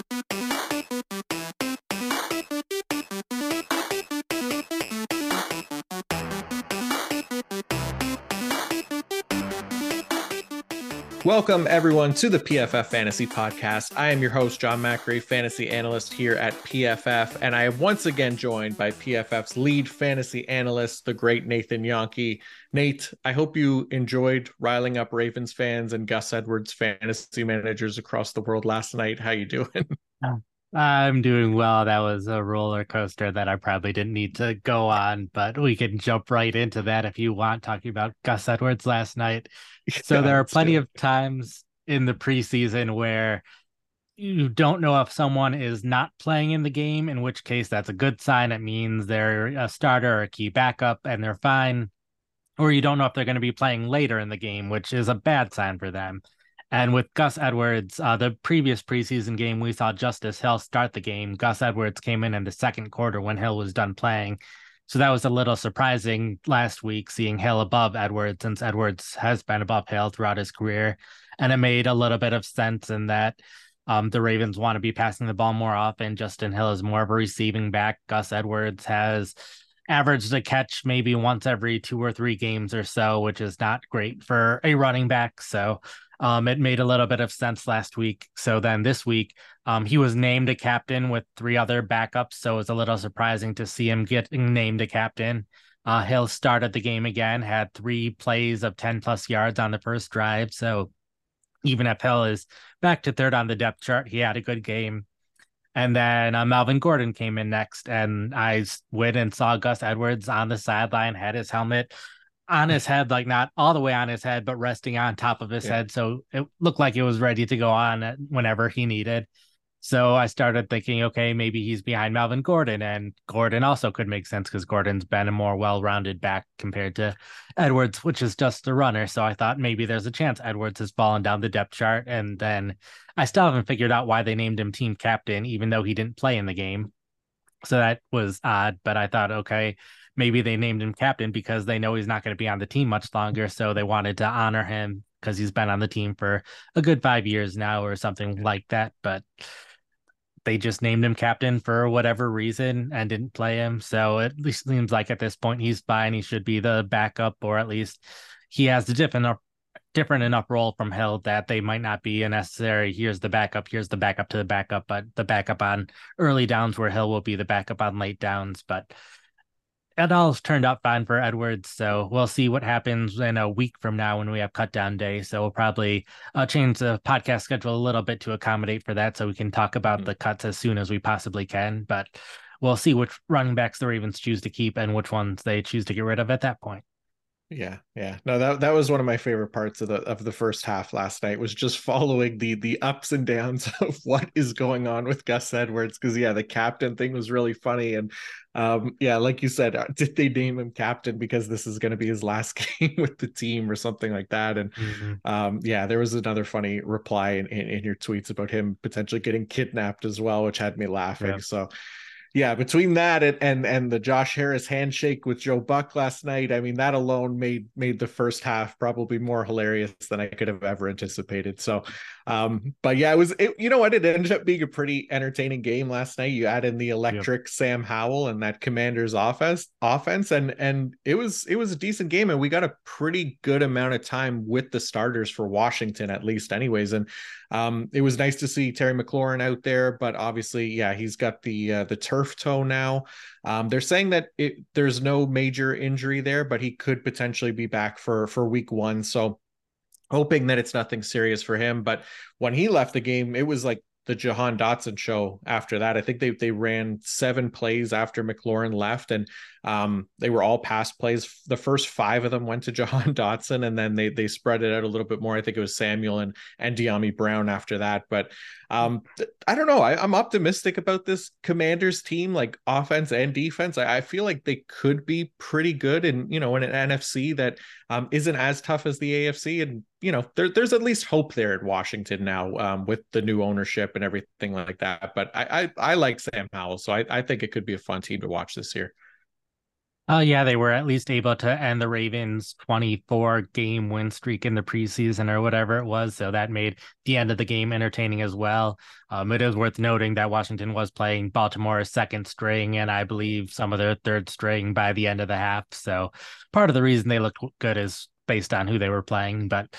Thank you. Welcome, everyone, to the PFF Fantasy Podcast. I am your host, John Macri, fantasy analyst here at PFF, and I am once again joined by PFF's lead fantasy analyst, the great Nathan Jahnke. Nate, I hope you enjoyed riling up Ravens fans and Gus Edwards fantasy managers across the world last night. How you doing? I'm doing well. That was a roller coaster that I probably didn't need to go on, but we can jump right into that if you want, talking about Gus Edwards last night. So yeah, there are plenty of times in the preseason where you don't know if someone is not playing in the game, in which case that's a good sign. It means they're a starter or a key backup and they're fine. Or you don't know if they're going to be playing later in the game, which is a bad sign for them. And with Gus Edwards, uh, the previous preseason game, we saw Justice Hill start the game. Gus Edwards came in in the second quarter when Hill was done playing. So that was a little surprising last week, seeing Hill above Edwards, since Edwards has been above Hill throughout his career. And it made a little bit of sense in that um, the Ravens want to be passing the ball more often. Justice Hill is more of a receiving back. Gus Edwards has averaged a catch maybe once every two or three games or so, which is not great for a running back. So um, it made a little bit of sense last week. So then this week, um, he was named a captain with three other backups. So it was a little surprising to see him getting named a captain. Uh, Hill started the game again, had three plays of 10 plus yards on the first drive. So even if Hill is back to third on the depth chart, he had a good game. And then uh, Melvin Gordon came in next, and I went and saw Gus Edwards on the sideline, had his helmet on his head, like not all the way on his head, but resting on top of his yeah. head. So it looked like it was ready to go on whenever he needed. So I started thinking, okay, maybe he's behind Melvin Gordon, and Gordon also could make sense because Gordon's been a more well-rounded back compared to Edwards, which is just a runner. So I thought maybe there's a chance Edwards has fallen down the depth chart, and then I still haven't figured out why they named him team captain, even though he didn't play in the game. So that was odd, but I thought, okay, maybe they named him captain because they know he's not going to be on the team much longer. So they wanted to honor him because he's been on the team for a good five years now or something like that. But they just named him captain for whatever reason and didn't play him. So it seems like at this point he's fine. He should be the backup, or at least he has the different different enough role from Hill that they might not be a necessary. Here's the backup. Here's the backup to the backup, but the backup on early downs where Hill will be the backup on late downs. But it all turned out fine for Edwards. So we'll see what happens in a week from now when we have cut down day. So we'll probably uh, change the podcast schedule a little bit to accommodate for that so we can talk about mm-hmm. the cuts as soon as we possibly can. But we'll see which running backs the Ravens choose to keep and which ones they choose to get rid of at that point. Yeah, yeah. No, that that was one of my favorite parts of the of the first half last night was just following the the ups and downs of what is going on with Gus Edwards because yeah, the captain thing was really funny and um yeah, like you said, uh, did they name him captain because this is going to be his last game with the team or something like that and mm-hmm. um yeah, there was another funny reply in, in, in your tweets about him potentially getting kidnapped as well, which had me laughing. Yeah. So yeah, between that and, and and the Josh Harris handshake with Joe Buck last night, I mean that alone made made the first half probably more hilarious than I could have ever anticipated. So, um, but yeah, it was it, you know what? It ended up being a pretty entertaining game last night. You add in the electric yep. Sam Howell and that Commanders offense offense, and and it was it was a decent game, and we got a pretty good amount of time with the starters for Washington at least, anyways. And um, it was nice to see Terry McLaurin out there, but obviously, yeah, he's got the uh, the turf toe now. Um, they're saying that it, there's no major injury there, but he could potentially be back for for week one. So hoping that it's nothing serious for him. But when he left the game, it was like the Jahan Dotson show after that. I think they they ran seven plays after McLaurin left, and um, they were all pass plays. The first five of them went to Jahan Dotson, and then they they spread it out a little bit more. I think it was Samuel and and Dyami Brown after that. But um, I don't know. I, am optimistic about this Commanders team, like offense and defense. I, I, feel like they could be pretty good, and you know, in an NFC that um, isn't as tough as the AFC, and you know, there, there's at least hope there in Washington now um, with the new ownership and everything like that. But I I, I like Sam Howell, so I, I think it could be a fun team to watch this year. Oh yeah, they were at least able to end the Ravens 24 game win streak in the preseason or whatever it was. So that made the end of the game entertaining as well. Um, it is worth noting that Washington was playing Baltimore's second string and I believe some of their third string by the end of the half. So part of the reason they looked good is based on who they were playing. But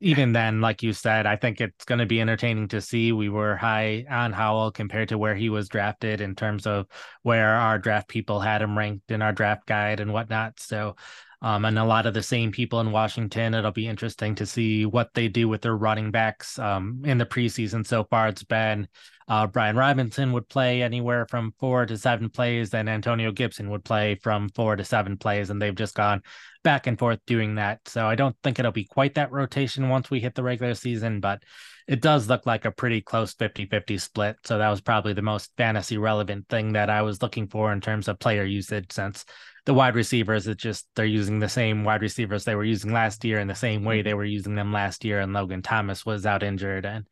even then, like you said, I think it's going to be entertaining to see. We were high on Howell compared to where he was drafted in terms of where our draft people had him ranked in our draft guide and whatnot. So, um, and a lot of the same people in Washington. It'll be interesting to see what they do with their running backs. Um, in the preseason so far, it's been uh, Brian Robinson would play anywhere from four to seven plays, and Antonio Gibson would play from four to seven plays, and they've just gone back and forth doing that. So I don't think it'll be quite that rotation once we hit the regular season, but it does look like a pretty close 50 50 split. So that was probably the most fantasy relevant thing that I was looking for in terms of player usage since the wide receivers, it's just they're using the same wide receivers they were using last year in the same way they were using them last year. And Logan Thomas was out injured and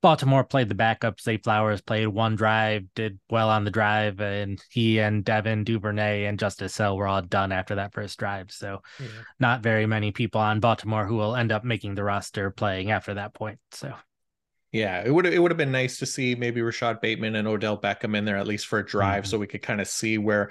Baltimore played the backup. Zay Flowers played one drive, did well on the drive, and he and Devin Duvernay and Justice Hill were all done after that first drive. So, yeah. not very many people on Baltimore who will end up making the roster playing after that point. So, yeah, it would it would have been nice to see maybe Rashod Bateman and Odell Beckham in there at least for a drive, mm-hmm. so we could kind of see where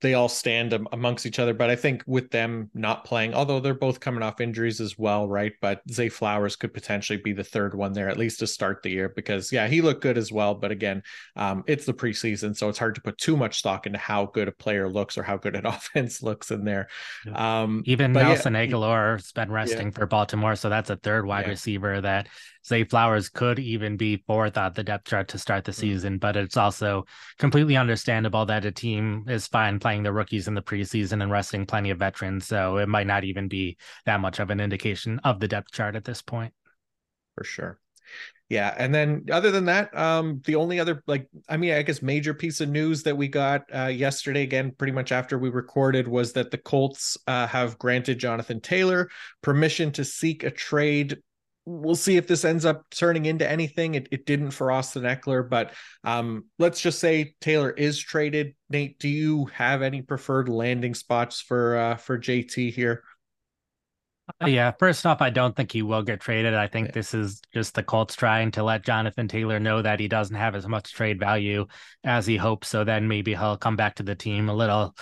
they all stand amongst each other. But I think with them not playing, although they're both coming off injuries as well, right? But Zay Flowers could potentially be the third one there, at least to start the year, because yeah, he looked good as well. But again, um, it's the preseason, so it's hard to put too much stock into how good a player looks or how good an offense looks in there. Um, Even Nelson yeah, Agholor's been resting yeah. for Baltimore, so that's a third wide yeah. receiver that Zay Flowers could even be fourth on the depth chart to start the mm. season, but it's also completely understandable that a team is fine playing the rookies in the preseason and resting plenty of veterans. So it might not even be that much of an indication of the depth chart at this point. For sure. Yeah, and then other than that, um, the only other like I mean, I guess major piece of news that we got uh, yesterday, again, pretty much after we recorded, was that the Colts uh, have granted Jonathan Taylor permission to seek a trade we'll see if this ends up turning into anything. It, it didn't for Austin Ekeler, but um, let's just say Taylor is traded. Nate, do you have any preferred landing spots for uh, for JT here? Yeah, first off, I don't think he will get traded. I think yeah. this is just the Colts trying to let Jonathan Taylor know that he doesn't have as much trade value as he hopes. So then maybe he'll come back to the team a little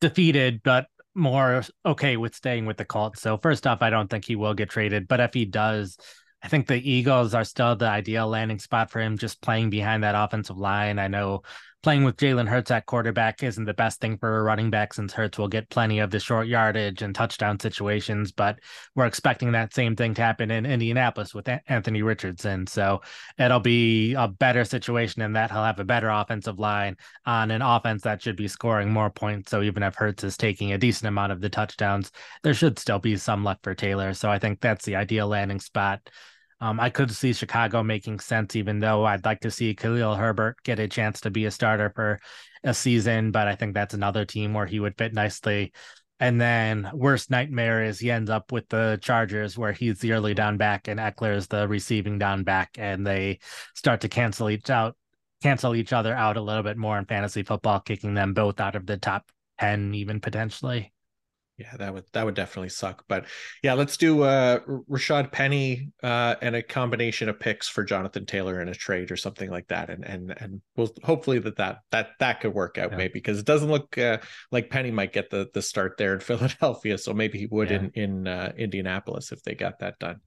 defeated, but more okay with staying with the Colts. So first off, I don't think he will get traded, but if he does, I think the Eagles are still the ideal landing spot for him, just playing behind that offensive line. I know playing with Jalen Hurts at quarterback isn't the best thing for a running back since Hurts will get plenty of the short yardage and touchdown situations, but we're expecting that same thing to happen in Indianapolis with Anthony Richardson. So it'll be a better situation in that he'll have a better offensive line on an offense that should be scoring more points. So even if Hurts is taking a decent amount of the touchdowns, there should still be some left for Taylor. So I think that's the ideal landing spot. Um, I could see Chicago making sense, even though I'd like to see Khalil Herbert get a chance to be a starter for a season. But I think that's another team where he would fit nicely. And then worst nightmare is he ends up with the Chargers, where he's the early down back and Ekeler is the receiving down back, and they start to cancel each out, cancel each other out a little bit more in fantasy football, kicking them both out of the top ten, even potentially yeah, that would that would definitely suck. But yeah, let's do uh Rashaad Penny uh and a combination of picks for Jonathan Taylor in a trade or something like that. And and and we'll hopefully that that that that could work out yeah. maybe because it doesn't look uh, like Penny might get the the start there in Philadelphia. So maybe he would yeah. in in uh, Indianapolis if they got that done.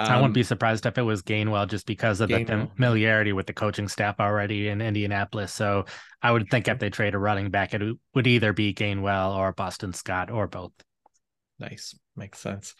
Um, I wouldn't be surprised if it was Gainwell just because of Gainwell. the familiarity with the coaching staff already in Indianapolis. So I would think if they trade a running back, it would either be Gainwell or Boston Scott or both. Nice. Makes sense.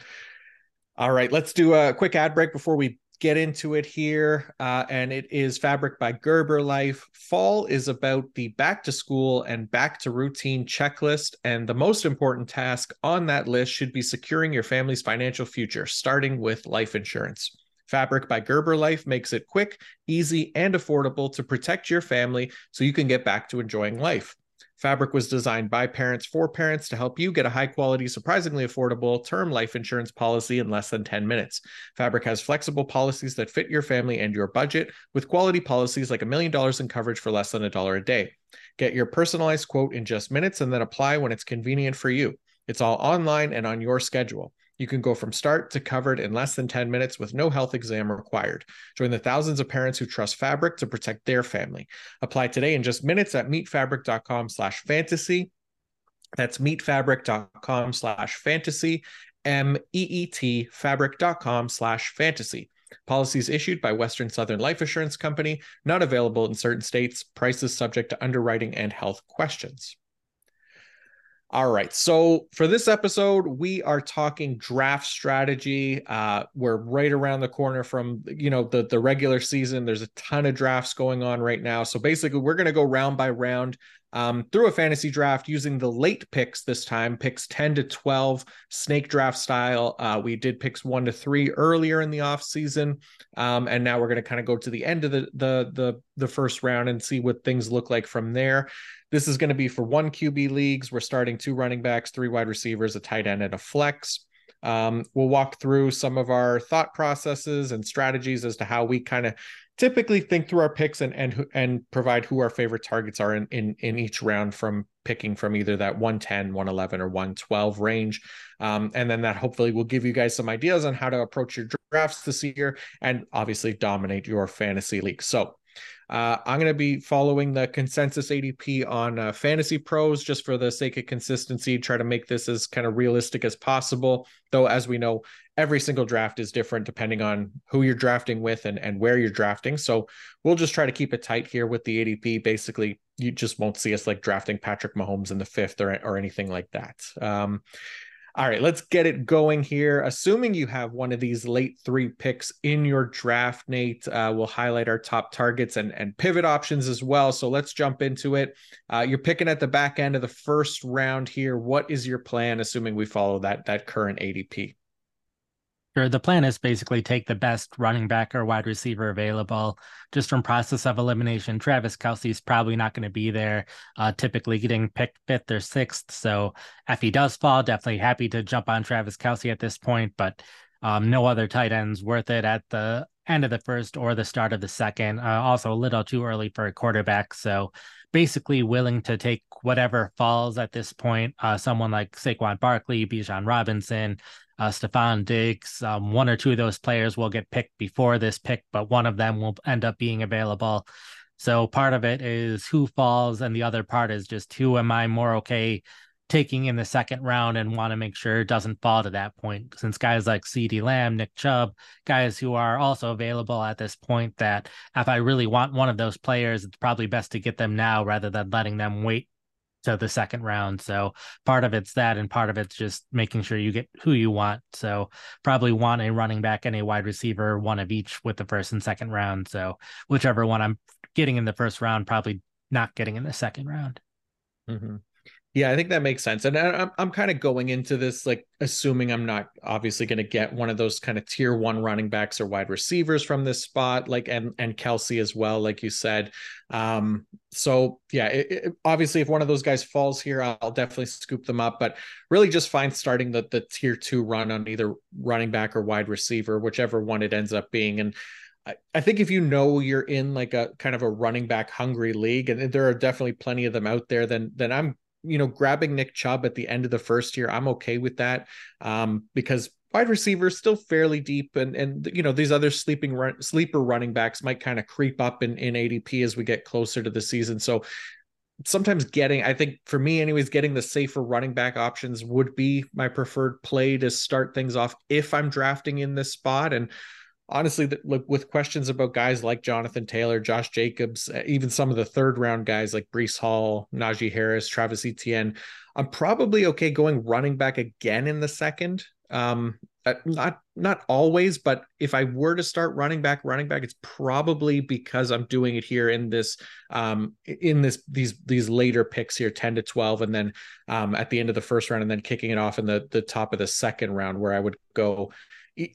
All right, let's do a quick ad break before we get into it here. Uh, and it is Fabric by Gerber Life. Fall is about the back to school and back to routine checklist. And the most important task on that list should be securing your family's financial future, starting with life insurance. Fabric by Gerber Life makes it quick, easy, and affordable to protect your family so you can get back to enjoying life. Fabric was designed by parents for parents to help you get a high quality, surprisingly affordable term life insurance policy in less than 10 minutes. Fabric has flexible policies that fit your family and your budget, with quality policies like a million dollars in coverage for less than a dollar a day. Get your personalized quote in just minutes and then apply when it's convenient for you. It's all online and on your schedule. You can go from start to covered in less than 10 minutes with no health exam required. Join the thousands of parents who trust Fabric to protect their family. Apply today in just minutes at meetfabric.com slash fantasy. That's meetfabric.com slash fantasy, M-E-E-T fabric.com slash fantasy. Policies issued by Western Southern Life Assurance Company, not available in certain states, prices subject to underwriting and health questions. All right. So for this episode, we are talking draft strategy. Uh, we're right around the corner from you know the the regular season. There's a ton of drafts going on right now. So basically, we're going to go round by round um, through a fantasy draft using the late picks this time, picks 10 to 12, snake draft style. Uh, we did picks one to three earlier in the off season, um, and now we're going to kind of go to the end of the the the the first round and see what things look like from there. This is going to be for one QB leagues. We're starting two running backs, three wide receivers, a tight end, and a flex. Um, we'll walk through some of our thought processes and strategies as to how we kind of typically think through our picks and and and provide who our favorite targets are in in in each round from picking from either that 110 111 or 112 range. Um, and then that hopefully will give you guys some ideas on how to approach your drafts this year and obviously dominate your fantasy league. So uh, I'm going to be following the consensus ADP on uh, Fantasy Pros just for the sake of consistency, try to make this as kind of realistic as possible. Though, as we know, every single draft is different depending on who you're drafting with and, and where you're drafting. So we'll just try to keep it tight here with the ADP. Basically, you just won't see us like drafting Patrick Mahomes in the fifth or, or anything like that. Um, all right, let's get it going here. Assuming you have one of these late three picks in your draft, Nate, uh, we'll highlight our top targets and, and pivot options as well. So let's jump into it. Uh, you're picking at the back end of the first round here. What is your plan, assuming we follow that that current ADP? Sure. The plan is basically take the best running back or wide receiver available just from process of elimination. Travis Kelce is probably not going to be there, uh, typically getting picked fifth or sixth. So if he does fall, definitely happy to jump on Travis Kelce at this point, but um, no other tight ends worth it at the end of the first or the start of the second. Uh, also, a little too early for a quarterback. So basically willing to take whatever falls at this point. Uh, someone like Saquon Barkley, Bijan Robinson, uh, Stefon Diggs. Um, one or two of those players will get picked before this pick, but one of them will end up being available. So part of it is who falls, and the other part is just who am I more okay taking in the second round and want to make sure it doesn't fall to that point. Since guys like CeeDee Lamb, Nick Chubb, guys who are also available at this point, that if I really want one of those players, it's probably best to get them now rather than letting them wait to the second round. So part of it's that, and part of it's just making sure you get who you want. So probably want a running back and a wide receiver, one of each with the first and second round. So whichever one I'm getting in the first round, probably not getting in the second round. Mm-hmm. Yeah, I think that makes sense. And I'm I'm kind of going into this like assuming I'm not obviously going to get one of those kind of tier 1 running backs or wide receivers from this spot like and and Kelce as well like you said. Um so yeah, it, it, obviously if one of those guys falls here I'll definitely scoop them up, but really just find starting the the tier 2 run on either running back or wide receiver, whichever one it ends up being and I think if you know you're in like a kind of a running back hungry league, and there are definitely plenty of them out there, then then I'm you know, grabbing Nick Chubb at the end of the first year, I'm okay with that um, because wide receivers still fairly deep, and and you know these other sleeping run, sleeper running backs might kind of creep up in in ADP as we get closer to the season. So sometimes getting, I think for me, anyways, getting the safer running back options would be my preferred play to start things off if I'm drafting in this spot and honestly, look with questions about guys like Jonathan Taylor, Josh Jacobs, uh, even some of the third round guys like Breece Hall, Najee Harris, Travis Etienne, I'm probably okay going running back again in the second. Um, uh, not not always, but if I were to start running back, running back, it's probably because I'm doing it here in this um in this these these later picks here, 10 to 12, and then um at the end of the first round, and then kicking it off in the the top of the second round, where I would go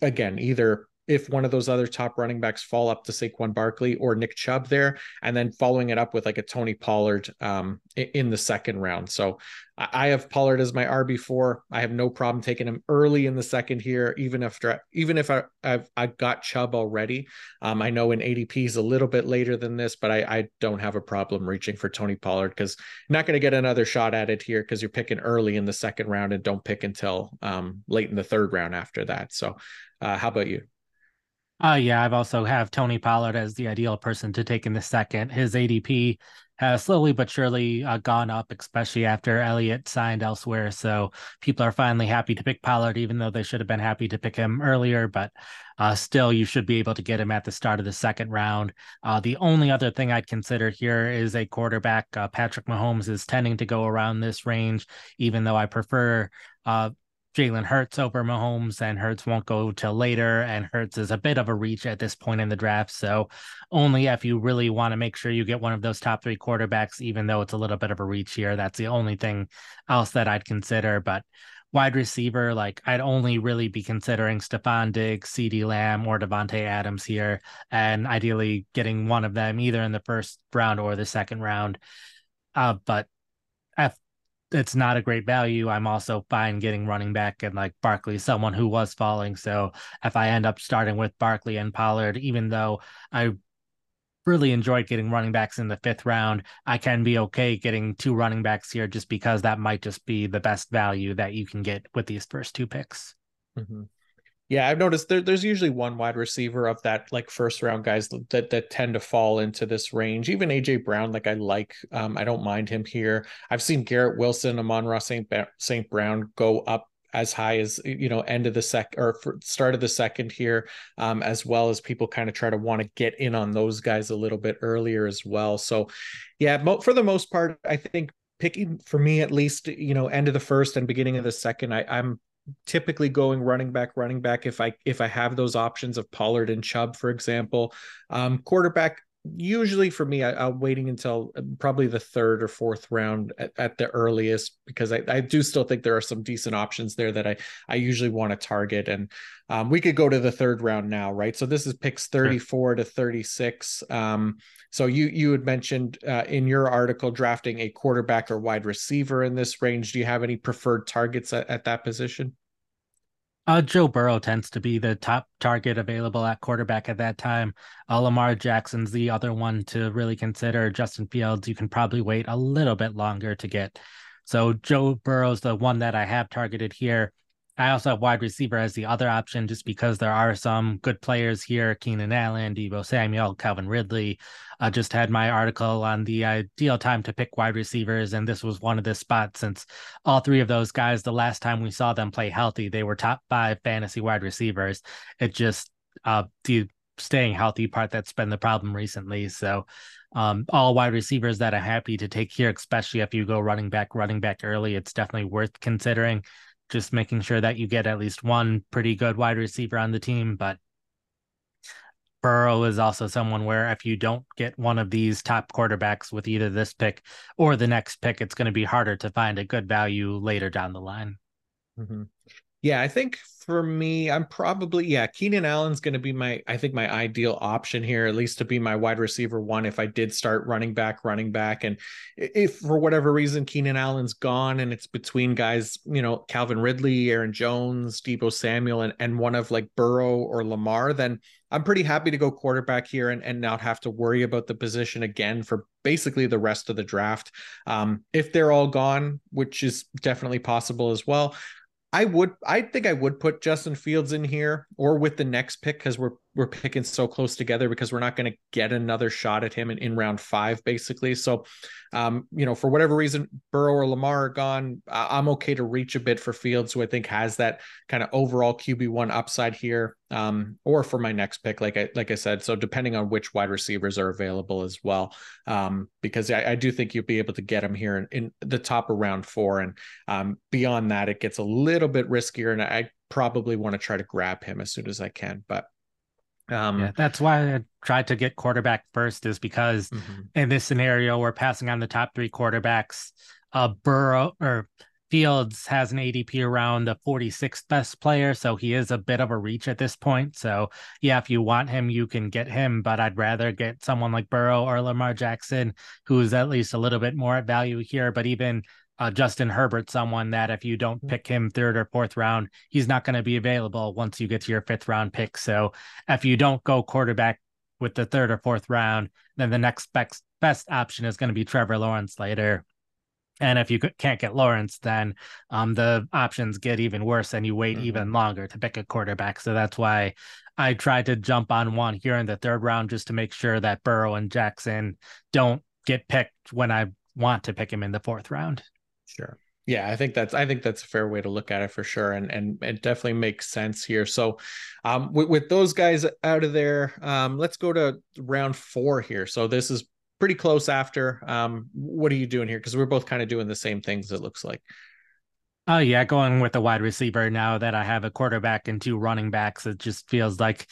again either if one of those other top running backs fall up to Saquon Barkley or Nick Chubb there, and then following it up with like a Tony Pollard um, in the second round. So I have Pollard as my RB four. I have no problem taking him early in the second here, even after even if I, have I've got Chubb already. Um, I know in ADP is a little bit later than this, but I, I don't have a problem reaching for Tony Pollard because not going to get another shot at it here because you're picking early in the second round and don't pick until um, late in the third round after that. So, uh, how about you? Uh yeah, I've also have Tony Pollard as the ideal person to take in the second. His ADP has slowly but surely uh, gone up, especially after Elliott signed elsewhere. So people are finally happy to pick Pollard, even though they should have been happy to pick him earlier. But uh, still, you should be able to get him at the start of the second round. Uh, the only other thing I'd consider here is a quarterback. Uh, Patrick Mahomes is tending to go around this range, even though I prefer uh, Jalen Hurts over Mahomes, and Hurts won't go till later. And Hurts is a bit of a reach at this point in the draft. So only if you really want to make sure you get one of those top three quarterbacks, even though it's a little bit of a reach here. That's the only thing else that I'd consider. But wide receiver, like I'd only really be considering Stefon Diggs, CeeDee Lamb, or Davante Adams here, and ideally getting one of them either in the first round or the second round. Uh, but it's not a great value. I'm also fine getting running back and like Barkley, someone who was falling. So if I end up starting with Barkley and Pollard, even though I really enjoyed getting running backs in the fifth round, I can be okay getting two running backs here just because that might just be the best value that you can get with these first two picks. Mm-hmm. Yeah, I've noticed there, there's usually one wide receiver of that like first round guys that that tend to fall into this range. Even AJ Brown, like I like, um, I don't mind him here. I've seen Garrett Wilson, Amon-Ra St. St. Brown go up as high as you know end of the sec or start of the second here um, as well as people kind of try to want to get in on those guys a little bit earlier as well so yeah mo- for the most part i think picking for me at least you know end of the first and beginning of the second I, i'm typically going running back, running back if I if I have those options of Pollard and Chubb, for example. Um, quarterback, usually for me, I, am waiting until uh, probably the third or fourth round at, at the earliest because I, I, do still think there are some decent options there that I I usually want to target. And um, we could go to the third round now, right? So this is picks 34 sure. to 36. Um, so you you had mentioned uh, in your article drafting a quarterback or wide receiver in this range. Do you have any preferred targets at, at that position? Uh, Joe Burrow tends to be the top target available at quarterback at that time. Uh, Lamar Jackson's the other one to really consider. Justin Fields, you can probably wait a little bit longer to get. So Joe Burrow's the one that I have targeted here. I also have wide receiver as the other option just because there are some good players here Keenan Allen, Deebo Samuel, Calvin Ridley. I just had my article on the ideal time to pick wide receivers, and this was one of the spots since all three of those guys, the last time we saw them play healthy, they were top five fantasy wide receivers. It just, uh, the staying healthy part that's been the problem recently. So, um, all wide receivers that I'm happy to take here, especially if you go running back, running back early, it's definitely worth considering just making sure that you get at least one pretty good wide receiver on the team. But Burrow is also someone where if you don't get one of these top quarterbacks with either this pick or the next pick, it's going to be harder to find a good value later down the line. Mm-hmm. Yeah, I think for me, I'm probably yeah, Keenan Allen's going to be my I think my ideal option here, at least to be my wide receiver one if I did start running back, running back, and if for whatever reason Keenan Allen's gone and it's between guys, you know, Calvin Ridley, Aaron Jones, Deebo Samuel, and and one of like Burrow or Lamar, then I'm pretty happy to go quarterback here and and not have to worry about the position again for basically the rest of the draft. Um, if they're all gone, which is definitely possible as well. I would I think I would put Justin Fields in here or with the next pick because we're we're picking so close together because we're not going to get another shot at him in, in round five, basically. So, um, you know, for whatever reason, Burrow or Lamar are gone. I'm okay to reach a bit for Fields, who I think has that kind of overall QB one upside here, um, or for my next pick, like I like I said. So depending on which wide receivers are available as well, um, because I, I do think you'll be able to get him here in, in the top of round four, and um, beyond that, it gets a little bit riskier, and I probably want to try to grab him as soon as I can, but. Um, yeah, that's why I tried to get quarterback first, is because mm-hmm. in this scenario, we're passing on the top three quarterbacks. Uh, Burrow or Fields has an ADP around the 46th best player, so he is a bit of a reach at this point. So, yeah, if you want him, you can get him, but I'd rather get someone like Burrow or Lamar Jackson, who's at least a little bit more at value here. But even uh, Justin Herbert, someone that if you don't pick him third or fourth round, he's not going to be available once you get to your fifth round pick. So, if you don't go quarterback with the third or fourth round, then the next best, best option is going to be Trevor Lawrence later and if you can't get Lawrence, then um, the options get even worse and you wait mm-hmm. even longer to pick a quarterback. So that's why I tried to jump on one here in the third round just to make sure that Burrow and Jackson don't get picked when I want to pick him in the fourth round. Sure. Yeah, I think that's I think that's a fair way to look at it for sure, and and it definitely makes sense here. So, um, with, with those guys out of there, um, let's go to round four here. So this is pretty close after. Um, what are you doing here? Because we're both kind of doing the same things. It looks like. Oh yeah, going with the wide receiver now that I have a quarterback and two running backs, it just feels like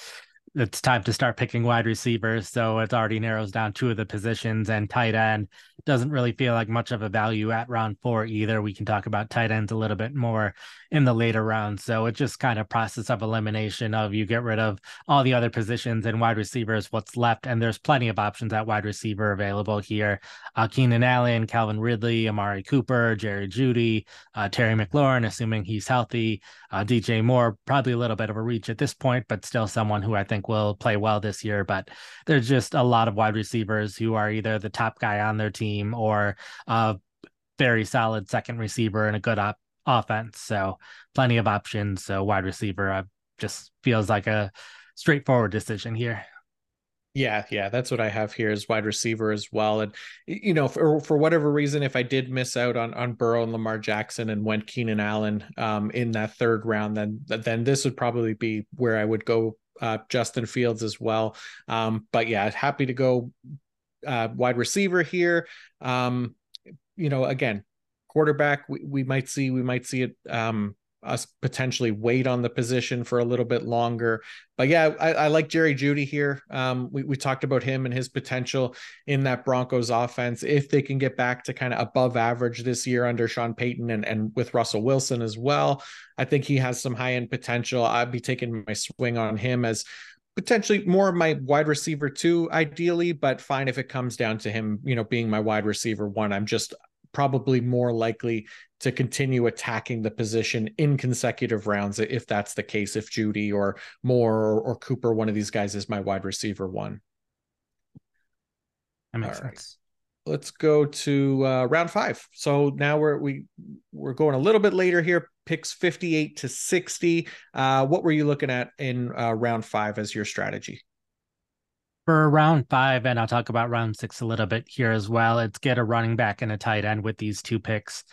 it's time to start picking wide receivers. So it already narrows down two of the positions and tight end doesn't really feel like much of a value at round four either. We can talk about tight ends a little bit more in the later rounds. So it's just kind of process of elimination of you get rid of all the other positions and wide receivers, what's left. And there's plenty of options at wide receiver available here. Uh, Keenan Allen, Calvin Ridley, Amari Cooper, Jerry Jeudy, uh, Terry McLaurin, assuming he's healthy, uh, DJ Moore, probably a little bit of a reach at this point, but still someone who I think will play well this year. But there's just a lot of wide receivers who are either the top guy on their team or a very solid second receiver and a good op- offense. So plenty of options. So wide receiver uh, just feels like a straightforward decision here. Yeah, yeah, that's what I have here is wide receiver as well. And you know, for for whatever reason, if I did miss out on on Burrow and Lamar Jackson and went Keenan Allen um, in that third round, then then this would probably be where I would go uh, Justin Fields as well. Um, but yeah, happy to go uh, wide receiver here. Um, you know, again, quarterback, we, we might see we might see it um, us potentially wait on the position for a little bit longer. But yeah, I, I like Jerry Jeudy here. Um, we, we talked about him and his potential in that Broncos offense. If they can get back to kind of above average this year under Sean Payton and, and with Russell Wilson as well, I think he has some high end potential. I'd be taking my swing on him as potentially more of my wide receiver two, ideally, but fine if it comes down to him, you know, being my wide receiver one. I'm just probably more likely to continue attacking the position in consecutive rounds if that's the case if Jeudy or Moore or, Cooper one of these guys is my wide receiver one. That makes All sense. Right. Let's go to uh, round five. So now we're we we're going a little bit later here. Picks fifty eight to sixty. Uh, what were you looking at in uh, round five as your strategy? For round five, and I'll talk about round six a little bit here as well. It's get a running back and a tight end with these two picks.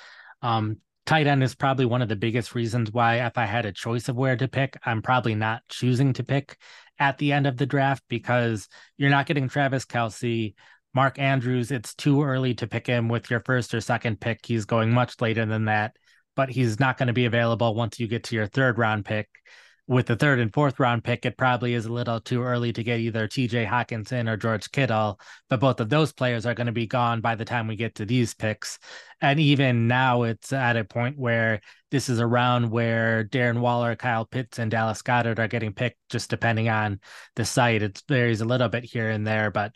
Um, tight end is probably one of the biggest reasons why, if I had a choice of where to pick, I'm probably not choosing to pick at the end of the draft because you're not getting Travis Kelce. Mark Andrews, it's too early to pick him with your first or second pick. He's going much later than that, but he's not going to be available once you get to your third round pick with the third and fourth round pick, it probably is a little too early to get either TJ Hockenson or George Kittle, but both of those players are going to be gone by the time we get to these picks. And even now, it's at a point where this is a round where Darren Waller, Kyle Pitts, and Dallas Goedert are getting picked, just depending on the site. It varies a little bit here and there, but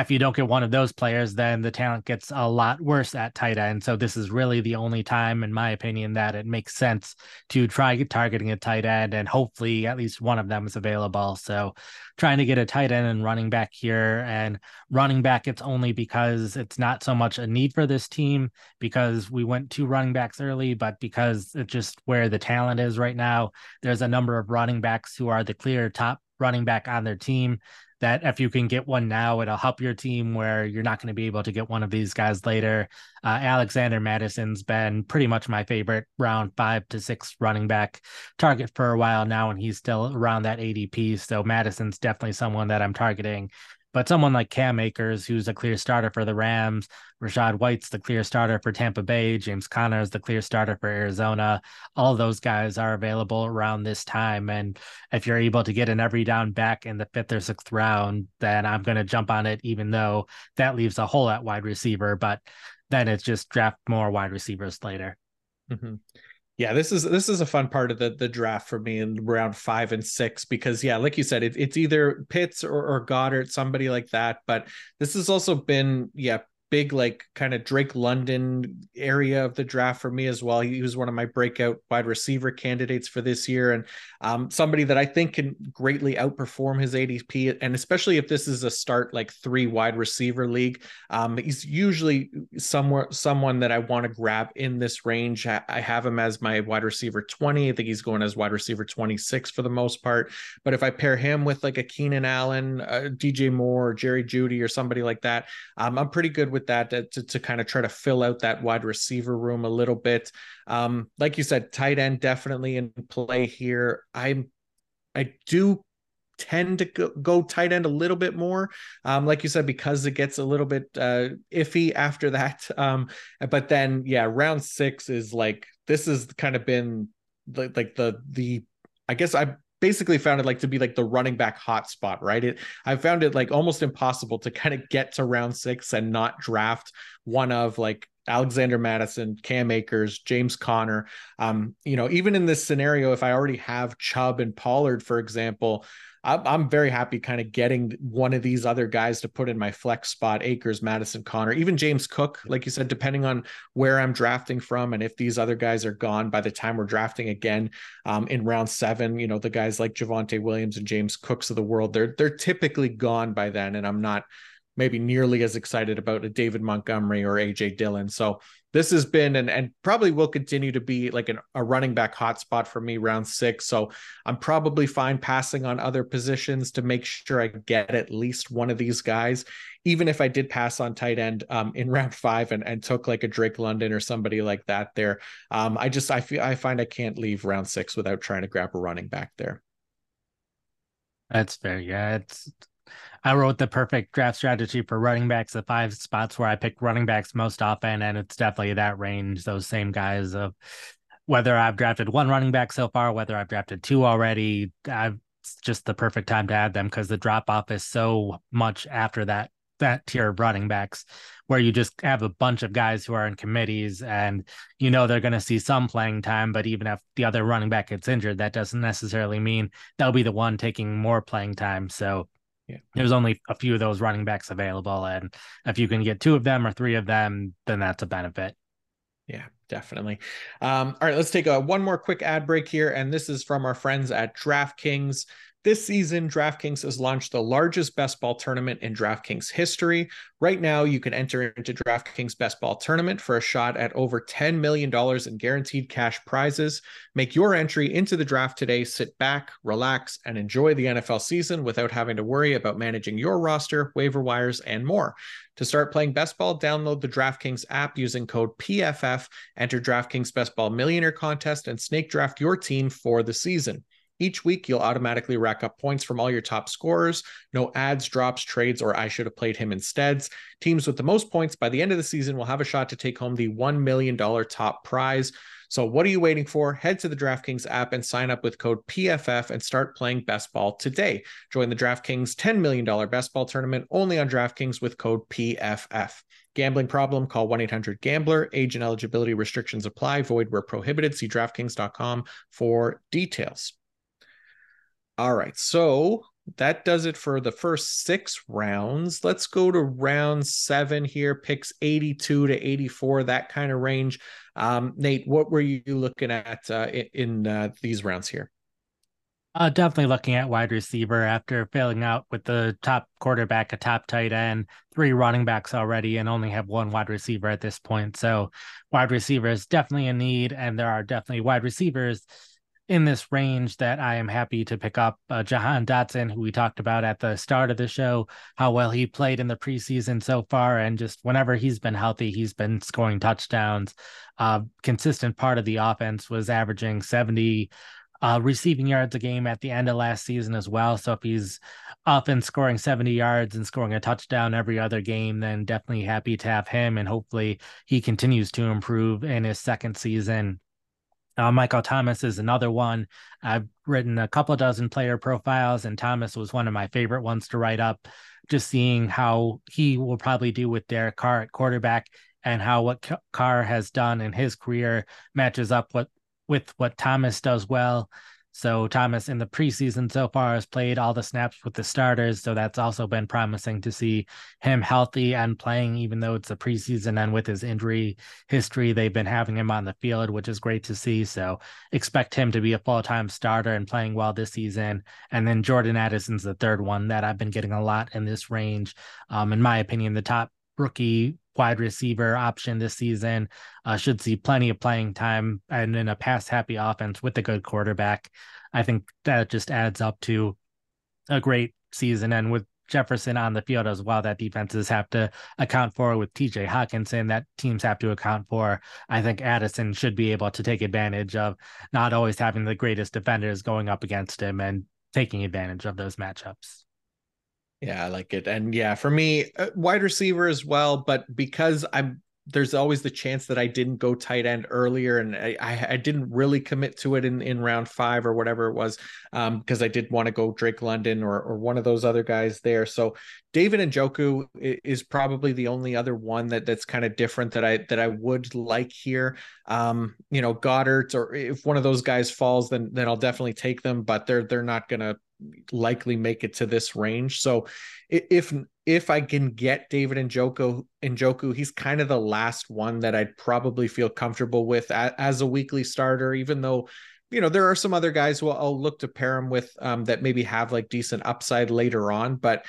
if you don't get one of those players, then the talent gets a lot worse at tight end. So this is really the only time, in my opinion, that it makes sense to try targeting a tight end, and hopefully at least one of them is available. So trying to get a tight end and running back here, and running back, it's only because it's not so much a need for this team because we went two running backs early, but because it's just where the talent is right now. There's a number of running backs who are the clear top running back on their team that if you can get one now, it'll help your team where you're not going to be able to get one of these guys later. Uh, Alexander Mattison's been pretty much my favorite round five to six running back target for a while now, and he's still around that ADP. So Mattison's definitely someone that I'm targeting. But someone like Cam Akers, who's a clear starter for the Rams, Rachaad White's the clear starter for Tampa Bay, James Conner is the clear starter for Arizona. All those guys are available around this time. And if you're able to get an every down back in the fifth or sixth round, then I'm going to jump on it, even though that leaves a hole at wide receiver. But then it's just draft more wide receivers later. Mm-hmm. Yeah, this is this is a fun part of the the draft for me in round five and six because yeah, like you said, it, it's either Pitts or, or Goedert, somebody like that. But this has also been yeah big like kind of Drake London area of the draft for me as well. He was one of my breakout wide receiver candidates for this year, and um, somebody that I think can greatly outperform his ADP. And especially if this is a start like three wide receiver league, um, he's usually somewhere someone that I want to grab in this range. I have him as my wide receiver twenty. I think he's going as wide receiver twenty six for the most part. But if I pair him with like a Keenan Allen, uh, DJ Moore, Jerry Jeudy, or somebody like that, um, I'm pretty good with that to, to, to, kind of try to fill out that wide receiver room a little bit. Um, like you said, tight end definitely in play here. I'm I do tend to go, go, tight end a little bit more um, like you said because it gets a little bit uh, iffy after that um, but then yeah round six is like this has kind of been like the the i guess i basically found it like to be like the running back hotspot, right? It I found it like almost impossible to kind of get to round six and not draft one of like Alexander Mattison, Cam Akers, James Conner. Um, you know, even in this scenario, if I already have Chubb and Pollard, for example, I'm, very happy kind of getting one of these other guys to put in my flex spot Akers, Mattison Conner, even James Cook. Like you said, depending on where I'm drafting from and if these other guys are gone by the time we're drafting again um, in round seven, you know, the guys like Javonte Williams and James Cooks of the world, they're they're typically gone by then. And I'm not maybe nearly as excited about a David Montgomery or AJ Dillon. So this has been and, and probably will continue to be like an, a running back hotspot for me round six. So I'm probably fine passing on other positions to make sure I get at least one of these guys. Even if I did pass on tight end um, in round five and, and took like a Drake London or somebody like that there, um, I just I feel I find I can't leave round six without trying to grab a running back there. That's fair. Yeah, it's I wrote the perfect draft strategy for running backs, the five spots where I pick running backs most often, and it's definitely that range, those same guys of whether I've drafted one running back so far, whether I've drafted two already. I've it's just the perfect time to add them because the drop off is so much after that that tier of running backs where you just have a bunch of guys who are in committees and you know they're going to see some playing time but even if the other running back gets injured that doesn't necessarily mean they'll be the one taking more playing time so yeah. There's only a few of those running backs available. And if you can get two of them or three of them, then that's a benefit. Yeah, definitely. Um, all right, let's take a one more quick ad break here. And this is from our friends at DraftKings. This season, DraftKings has launched the largest best ball tournament in DraftKings history. Right now, you can enter into DraftKings Best Ball Tournament for a shot at over $10 million in guaranteed cash prizes. Make your entry into the draft today. Sit back, relax, and enjoy the NFL season without having to worry about managing your roster, waiver wires, and more. To start playing best ball, download the DraftKings app using code PFF, enter DraftKings Best Ball Millionaire Contest, and snake draft your team for the season. Each week, you'll automatically rack up points from all your top scorers. No ads, drops, trades, or I should have played him instead. Teams with the most points by the end of the season will have a shot to take home the $1 million top prize. So, what are you waiting for? Head to the DraftKings app and sign up with code PFF and start playing best ball today. Join the DraftKings $10 million best ball tournament only on DraftKings with code PFF. Gambling problem? Call 1 800 Gambler. Age and eligibility restrictions apply. Void where prohibited. See DraftKings.com for details. All right. So that does it for the first six rounds. Let's go to round seven here, picks 82 to 84, that kind of range. Um, Nate, what were you looking at uh, in, uh, these rounds here? Uh, definitely looking at wide receiver after failing out with the top quarterback, a top tight end, three running backs already, and only have one wide receiver at this point. So, wide receiver is definitely a need, and there are definitely wide receivers in this range that I am happy to pick up. Uh, Jahan Dotson, who we talked about at the start of the show, how well he played in the preseason so far, and just whenever he's been healthy, he's been scoring touchdowns. Uh, consistent part of the offense was averaging 70 uh, receiving yards a game at the end of last season as well. So if he's often scoring 70 yards and scoring a touchdown every other game, then definitely happy to have him. And hopefully he continues to improve in his second season uh, Michael Thomas is another one. I've written a couple dozen player profiles, and Thomas was one of my favorite ones to write up. Just seeing how he will probably do with Derek Carr at quarterback and how what Carr has done in his career matches up what with what Thomas does well. So Thomas in the preseason so far has played all the snaps with the starters. So that's also been promising to see him healthy and playing, even though it's a preseason and with his injury history, they've been having him on the field, which is great to see. So expect him to be a full time starter and playing well this season. And then Jordan Addison's the third one that I've been getting a lot in this range. Um, in my opinion, the top rookie wide receiver option this season. Uh, should see plenty of playing time and in a pass happy offense with a good quarterback. I think that just adds up to a great season. And with Jefferson on the field as well, that defenses have to account for with TJ Hockenson, that teams have to account for. I think Addison should be able to take advantage of not always having the greatest defenders going up against him and taking advantage of those matchups. Yeah, I like it. And yeah, for me, uh, wide receiver as well. But because I'm there's always the chance that I didn't go tight end earlier, and I, I didn't really commit to it in, in round five or whatever it was, because um, I did want to go Drake London or or one of those other guys there. So David Njoku is probably the only other one that that's kind of different that I that I would like here. Um, you know, Goedert or if one of those guys falls, then then I'll definitely take them, but they're they're not gonna likely make it to this range. So if if I can get David and Joko Njoku, he's kind of the last one that I'd probably feel comfortable with as a weekly starter, even though you know there are some other guys who I'll look to pair him with um, that maybe have like decent upside later on, but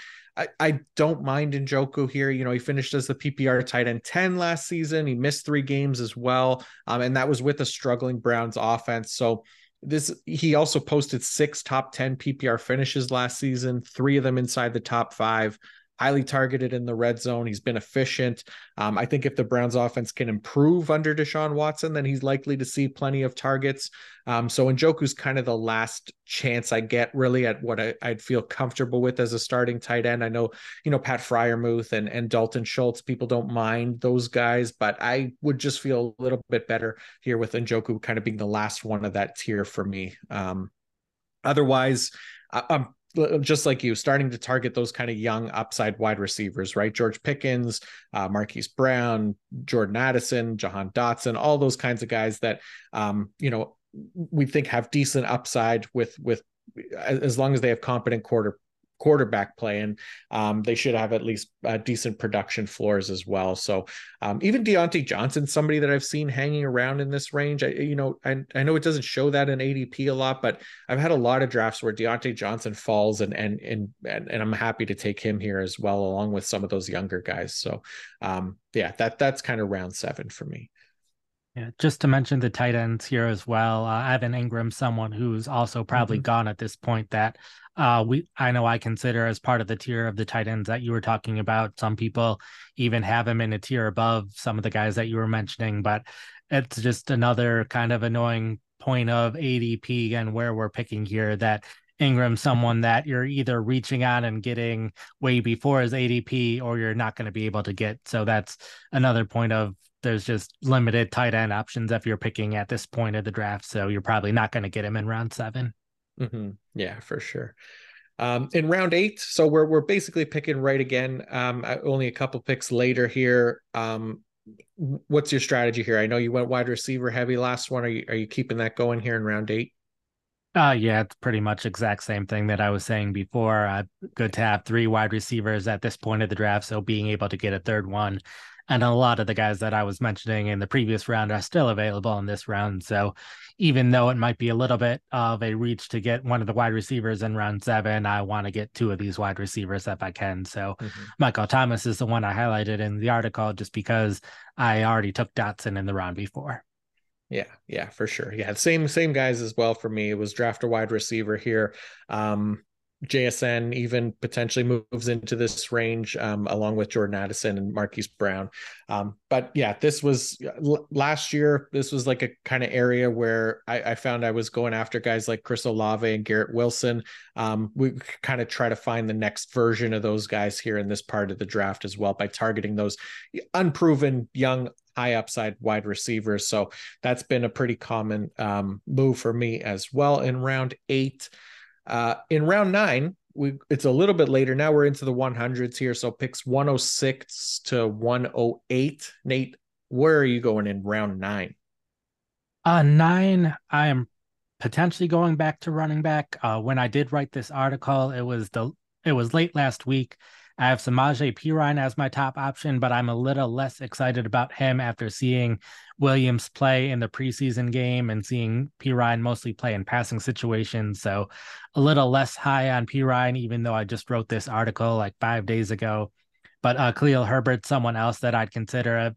I, don't mind Njoku here. You know, he finished as the PPR tight end 10 last season. He missed three games as well. Um, and that was with a struggling Browns offense. So this he also posted six top 10 PPR finishes last season, three of them inside the top five highly targeted in the red zone. He's been efficient. Um, I think if the Browns offense can improve under Deshaun Watson, then he's likely to see plenty of targets. Um, so Njoku's kind of the last chance I get really at what I, would feel comfortable with as a starting tight end. I know, you know, Pat Freiermuth and, and Dalton Schultz, people don't mind those guys, but I would just feel a little bit better here with Njoku kind of being the last one of that tier for me. Um, otherwise, I, I'm just like you, starting to target those kind of young upside wide receivers, right? George Pickens, uh, Marquise Brown, Jordan Addison, Jahan Dotson, all those kinds of guys that, um, you know, we think have decent upside with with as long as they have competent quarter quarterback play, and um, they should have at least uh, decent production floors as well. So um, even Diontae Johnson, somebody that I've seen hanging around in this range. I, you know, I, I know it doesn't show that in ADP a lot, but I've had a lot of drafts where Diontae Johnson falls, and and and and, and I'm happy to take him here as well, along with some of those younger guys. So um, yeah, that that's kind of round seven for me. Yeah, just to mention the tight ends here as well. Uh, Evan Engram, someone who's also probably mm-hmm. gone at this point that uh, we I know I consider as part of the tier of the tight ends that you were talking about. Some people even have him in a tier above some of the guys that you were mentioning, but it's just another kind of annoying point of ADP and where we're picking here that Ingram someone that you're either reaching on and getting way before his ADP or you're not going to be able to get. So that's another point of there's just limited tight end options if you're picking at this point of the draft. So you're probably not going to get him in round 7 mm-hmm. Yeah, for sure. Um, in round eight, so we're we're basically picking right again. Um, only a couple picks later here. Um, what's your strategy here? I know you went wide receiver heavy last one. Are you are you keeping that going here in round eight? Uh, yeah, it's pretty much exact same thing that I was saying before. Uh, good to have three wide receivers at this point of the draft, so being able to get a third one and a lot of the guys that I was mentioning in the previous round are still available in this round. So even though it might be a little bit of a reach to get one of the wide receivers in round seven, I want to get two of these wide receivers if I can. So mm-hmm. Michael Thomas is the one I highlighted in the article just because I already took Dotson in the round before. Yeah, yeah, for sure. Yeah, same same guys as well for me. It was draft a wide receiver here. Um, JSN even potentially moves into this range um, along with Jordan Addison and Marquise Brown. Um, but yeah, this was l- last year. This was like a kind of area where I, I, found I was going after guys like Chris Olave and Garrett Wilson. Um, we kind of try to find the next version of those guys here in this part of the draft as well by targeting those unproven young high upside wide receivers. So that's been a pretty common um, move for me as well in round eight. Uh, in round nine, we it's a little bit later. Now we're into the 100s here. So picks 106 to 108. Nate, where are you going in round nine? Uh, nine, I am potentially going back to running back. Uh, when I did write this article, it was the it was late last week. I have Samaje Perine as my top option, but I'm a little less excited about him after seeing Williams play in the preseason game and seeing Perine mostly play in passing situations. So a little less high on Perine, even though I just wrote this article like five days ago. But uh, Khalil Herbert, someone else that I'd consider a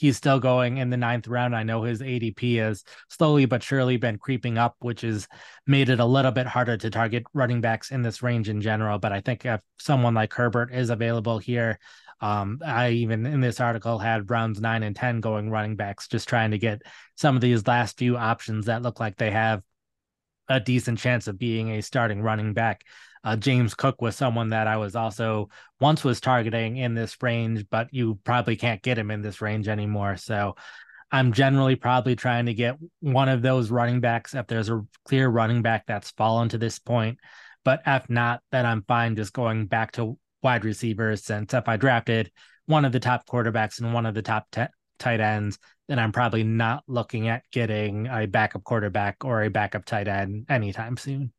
he's still going in the ninth round. I know his ADP has slowly but surely been creeping up, which has made it a little bit harder to target running backs in this range in general. But I think if someone like Herbert is available here, um, I even in this article had rounds nine and 10 going running backs, just trying to get some of these last few options that look like they have a decent chance of being a starting running back. Uh, James Cook was someone that I was also once was targeting in this range, but you probably can't get him in this range anymore. So I'm generally probably trying to get one of those running backs if there's a clear running back that's fallen to this point. But if not, then I'm fine just going back to wide receivers. Since if I drafted one of the top quarterbacks and one of the top t- tight ends, then I'm probably not looking at getting a backup quarterback or a backup tight end anytime soon.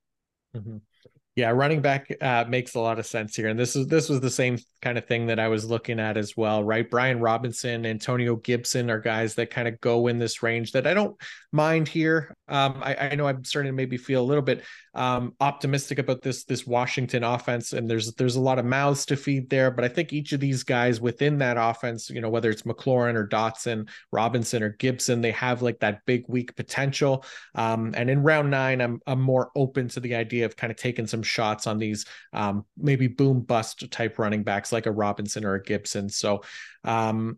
Mm-hmm. Yeah, running back uh, makes a lot of sense here, and this is this was the same kind of thing that I was looking at as well, right? Brian Robinson, Antonio Gibson are guys that kind of go in this range that I don't mind here. Um, I, I, know I'm starting to maybe feel a little bit um, optimistic about this this Washington offense, and there's there's a lot of mouths to feed there. But I think each of these guys within that offense, you know, whether it's McLaurin or Dotson, Robinson or Gibson, they have like that big week potential. Um, and in round nine, I'm I'm more open to the idea of kind of taking some shots on these um, maybe boom bust type running backs like a Robinson or a Gibson. So um,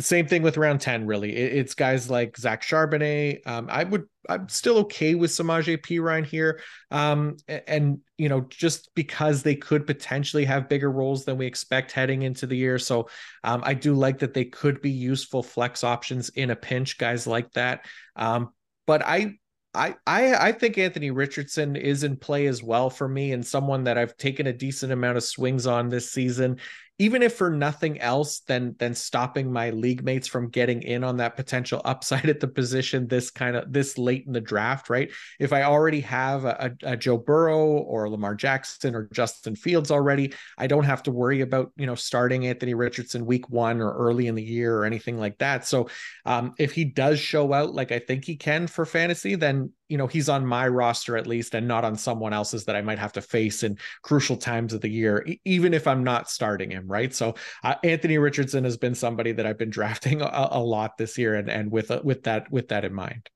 same thing with round 10 really. It, it's guys like zach charbonnet. Um, i would i'm still okay with samaje perine here. Um, and, and, you know just because they could potentially have bigger roles than we expect heading into the year. So um, i do like that they could be useful flex options in a pinch guys like that. Um, but i I, I think Anthony Richardson is in play as well for me and someone that I've taken a decent amount of swings on this season even if for nothing else than than stopping my league mates from getting in on that potential upside at the position this kind of this late in the draft, right? If I already have a, a, Joe Burrow or Lamar Jackson or Justin Fields already, I don't have to worry about you know starting Anthony Richardson week one or early in the year or anything like that. So um, if he does show out like I think he can for fantasy, then you know he's on my roster at least and not on someone else's that I might have to face in crucial times of the year, even if I'm not starting him right? So uh, Anthony Richardson has been somebody that I've been drafting a, a lot this year, and and with uh, with that with that in mind.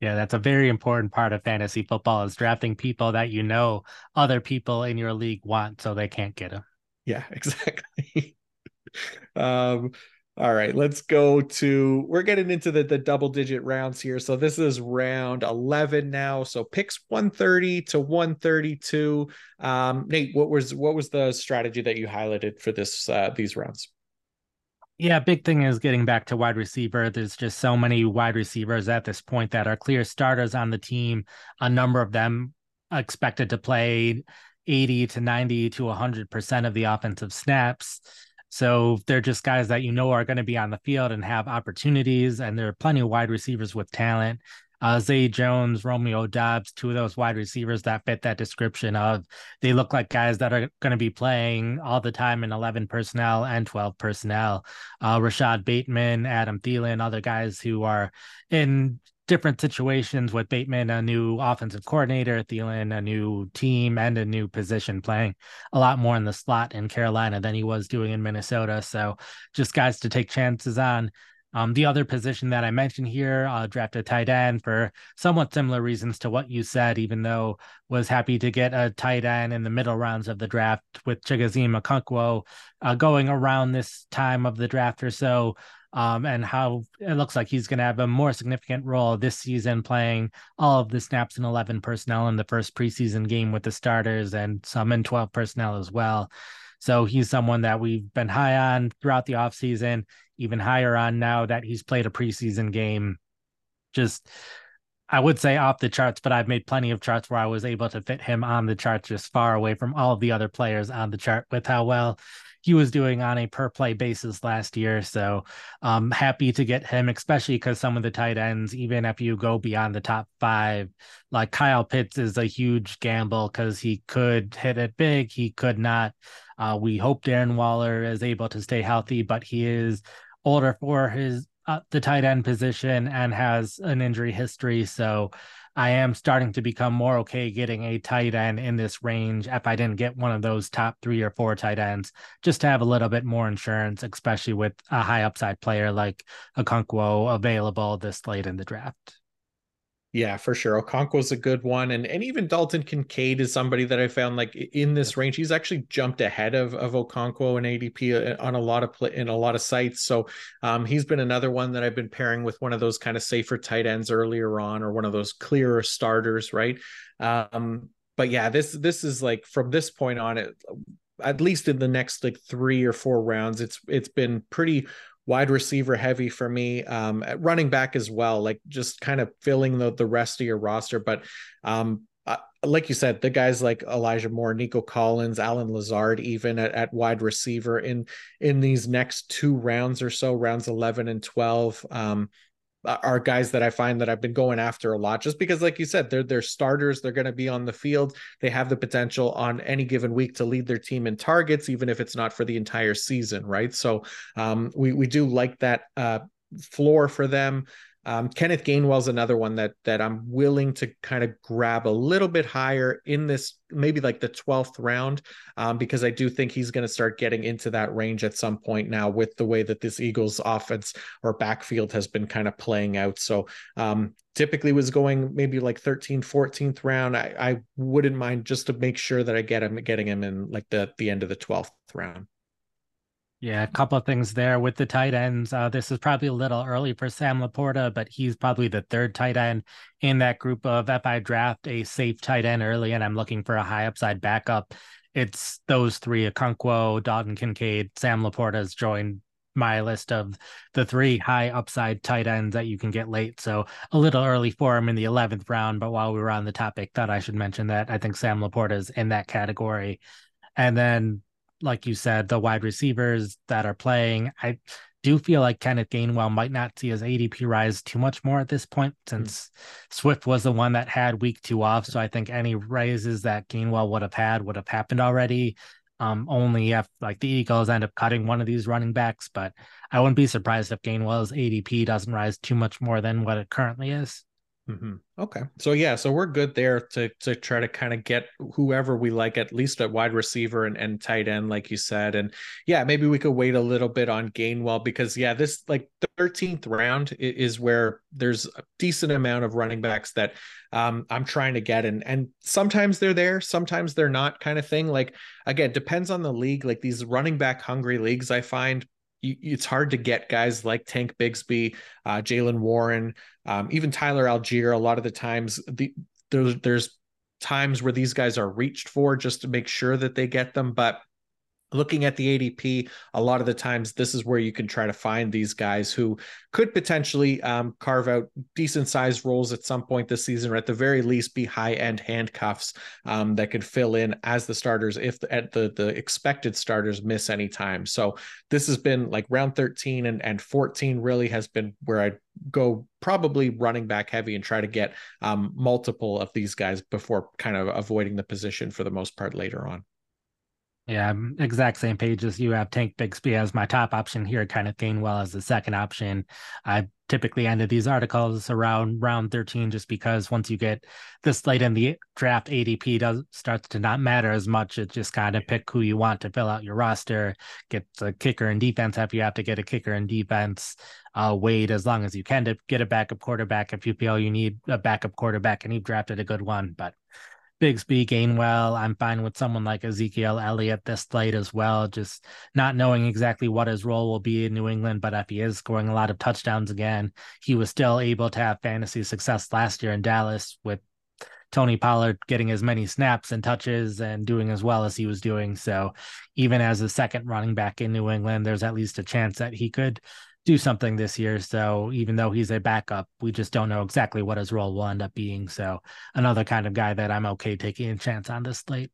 Yeah, that's a very important part of fantasy football is drafting people that you know other people in your league want, so they can't get them. Yeah, exactly. um, all right, let's go to we're getting into the, the double digit rounds here. So this is round 11 now. So picks 130 to 132. Um, Nate, what was what was the strategy that you highlighted for this uh, these rounds? Yeah, big thing is getting back to wide receiver. There's just so many wide receivers at this point that are clear starters on the team. A number of them expected to play 80 to 90 to 100% of the offensive snaps. So they're just guys that you know are going to be on the field and have opportunities, and there are plenty of wide receivers with talent. Uh, Zay Jones, Romeo Doubs, two of those wide receivers that fit that description of they look like guys that are going to be playing all the time in 11 personnel and 12 personnel. Uh, Rashod Bateman, Adam Thielen, other guys who are in different situations with Bateman, a new offensive coordinator, at Thielen, a new team, and a new position, playing a lot more in the slot in Carolina than he was doing in Minnesota. So just guys to take chances on. Um, the other position that I mentioned here, uh, drafted tight end for somewhat similar reasons to what you said, even though was happy to get a tight end in the middle rounds of the draft with Chigoziem Okonkwo uh, going around this time of the draft or so um, and how it looks like he's going to have a more significant role this season, playing all of the snaps in 11 personnel in the first preseason game with the starters and some in 12 personnel as well. So he's someone that we've been high on throughout the offseason, even higher on now that he's played a preseason game. Just, I would say off the charts, but I've made plenty of charts where I was able to fit him on the charts just far away from all of the other players on the chart with how well he was doing on a per play basis last year. So um happy to get him, especially because some of the tight ends, even if you go beyond the top five, like Kyle Pitts is a huge gamble because he could hit it big, he could not. Uh, we hope Darren Waller is able to stay healthy, but he is older for his uh, the tight end position and has an injury history. So I am starting to become more okay getting a tight end in this range if I didn't get one of those top three or four tight ends, just to have a little bit more insurance, especially with a high upside player like Okonkwo available this late in the draft. Yeah, for sure. Okonkwo's a good one, and and even Dalton Kincaid is somebody that I found like in this range. He's actually jumped ahead of of Okonkwo and ADP uh, on a lot of play, in a lot of sites. So um, he's been another one that I've been pairing with one of those kind of safer tight ends earlier on, or one of those clearer starters, right? Um, but yeah, this this is like from this point on it at least in the next like three or four rounds it's it's been pretty wide receiver heavy for me um running back as well like just kind of filling the the rest of your roster. But um uh, like you said the guys like elijah moore nico collins allen lazard even at, at wide receiver in in these next two rounds or so rounds 11 and 12 um are guys that I find that I've been going after a lot just because like you said they're they're starters they're going to be on the field. They have the potential on any given week to lead their team in targets even if it's not for the entire season right? So um, we we do like that uh, floor for them um, Kenneth Gainwell's another one that that I'm willing to kind of grab a little bit higher in this, maybe like the 12th round, um, because I do think he's going to start getting into that range at some point now with the way that this Eagles offense or backfield has been kind of playing out. So um, typically was going maybe like 13th, 14th round. I, I wouldn't mind just to make sure that I get him getting him in like the the end of the 12th round. Yeah, a couple of things there with the tight ends. Uh, this is probably a little early for Sam LaPorta, but he's probably the third tight end in that group of if I draft a safe tight end early and I'm looking for a high upside backup, it's those three Okonkwo, Dalton Kincaid, Sam LaPorta has joined my list of the three high upside tight ends that you can get late. So a little early for him in the 11th round, but while we were on the topic, thought I should mention that I think Sam LaPorta is in that category. And then like you said, the wide receivers that are playing. I do feel like Kenneth Gainwell might not see his ADP rise too much more at this point hmm. since mm. Swift was the one that had week two off. So I think any raises that Gainwell would have had would have happened already. Um, only if like the Eagles end up cutting one of these running backs, but I wouldn't be surprised if Gainwell's ADP doesn't rise too much more than what it currently is. Mm-hmm. Okay, so yeah, so we're good there to to try to kind of get whoever we like at least at wide receiver and, and tight end, like you said, and yeah, maybe we could wait a little bit on Gainwell because yeah, this like thirteenth round is where there's a decent amount of running backs that um, I'm trying to get, and and sometimes they're there, sometimes they're not, kind of thing. Like again, depends on the league. Like these running back hungry leagues, I find it's hard to get guys like Tank Bigsby, uh, Jaylen Warren, um, even Tyler Allgeier. A lot of the times, the there's there's times where these guys are reached for just to make sure that they get them, but looking at the ADP, a lot of the times this is where you can try to find these guys who could potentially um, carve out decent sized roles at some point this season, or at the very least be high end handcuffs um, that could fill in as the starters if the, at the the expected starters miss any time. So this has been like round 13 and, and 14 really has been where I go probably running back heavy and try to get um, multiple of these guys before kind of avoiding the position for the most part later on. Yeah, exact same page as you have Tank Bigsby as my top option here, kind of Gainwell as the second option. I typically ended these articles around round 13 just because once you get this late in the draft, ADP does starts to not matter as much. It just kind of pick who you want to fill out your roster, get the kicker and defense if you have to get a kicker and defense. Uh, wait as long as you can to get a backup quarterback if you feel you need a backup quarterback and you've drafted a good one. But Bigsby, Gainwell. I'm fine with someone like Ezekiel Elliott this late as well, just not knowing exactly what his role will be in New England. But if he is scoring a lot of touchdowns again, he was still able to have fantasy success last year in Dallas with Tony Pollard getting as many snaps and touches and doing as well as he was doing. So even as a second running back in New England, there's at least a chance that he could do something this year. So even though he's a backup, we just don't know exactly what his role will end up being. So another kind of guy that I'm okay taking a chance on this slate.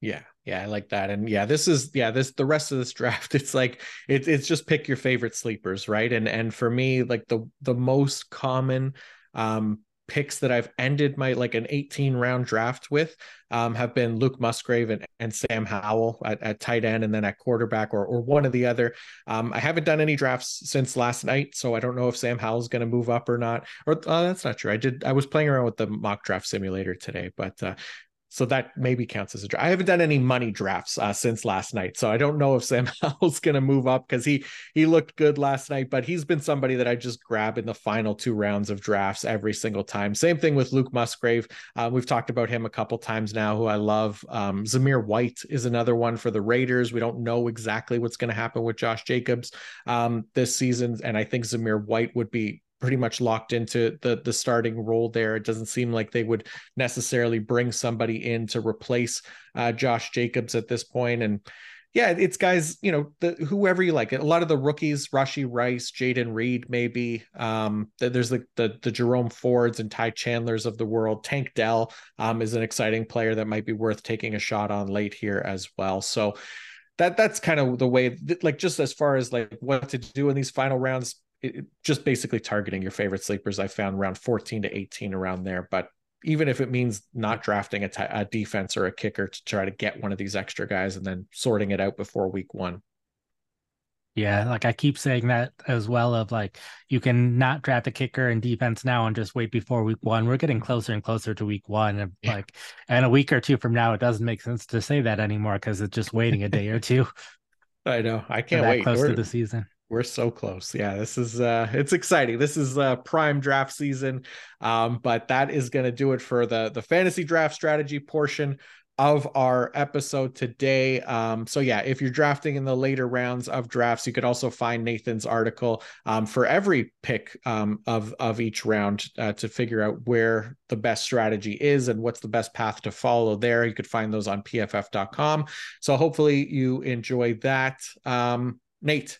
Yeah, yeah, I like that. And yeah, this is yeah, this the rest of this draft, it's like it's it's just pick your favorite sleepers, right? And and for me, like the the most common um picks that I've ended my like an 18 round draft with um, have been Luke Musgrave and, and Sam Howell at, at, tight end and then at quarterback or, or one or the other. Um, I haven't done any drafts since last night, so I don't know if Sam Howell's going to move up or not. Or uh, that's not true. I did. I was playing around with the mock draft simulator today, but uh, so that maybe counts as a draft. I haven't done any money drafts uh, since last night, so I don't know if Sam Howell's going to move up because he he looked good last night, but he's been somebody that I just grab in the final two rounds of drafts every single time. Same thing with Luke Musgrave. Uh, we've talked about him a couple times now, who I love. Um, Zamir White is another one for the Raiders. We don't know exactly what's going to happen with Josh Jacobs um, this season, and I think Zamir White would be pretty much locked into the the starting role there. It doesn't seem like they would necessarily bring somebody in to replace uh, Josh Jacobs at this point. And yeah, it's guys, you know, the, whoever you like. A lot of the rookies, Rashee Rice, Jayden Reed, maybe. Um, there's the, the the Jerome Fords and Ty Chandlers of the world. Tank Dell um, is an exciting player that might be worth taking a shot on late here as well. So that that's kind of the way like just as far as like what to do in these final rounds it, just basically targeting your favorite sleepers. I found around 14 to 18 around there. But even if it means not drafting a, t- a defense or a kicker to try to get one of these extra guys and then sorting it out before week one. Yeah, like I keep saying that as well. Of like, you can not draft a kicker and defense now and just wait before week one. We're getting closer and closer to week one, and yeah. like, and a week or two from now, it doesn't make sense to say that anymore because it's just waiting a day or two. I know. I can't wait. Close We're, to the season. We're so close. Yeah, this is uh it's exciting. This is uh prime draft season. Um, but that is gonna do it for the the fantasy draft strategy portion of our episode today. Um, so yeah, if you're drafting in the later rounds of drafts, you could also find Nathan's article um, for every pick um, of of each round uh, to figure out where the best strategy is and what's the best path to follow. There, you could find those on PFF.com. So hopefully you enjoy that. Um, Nate,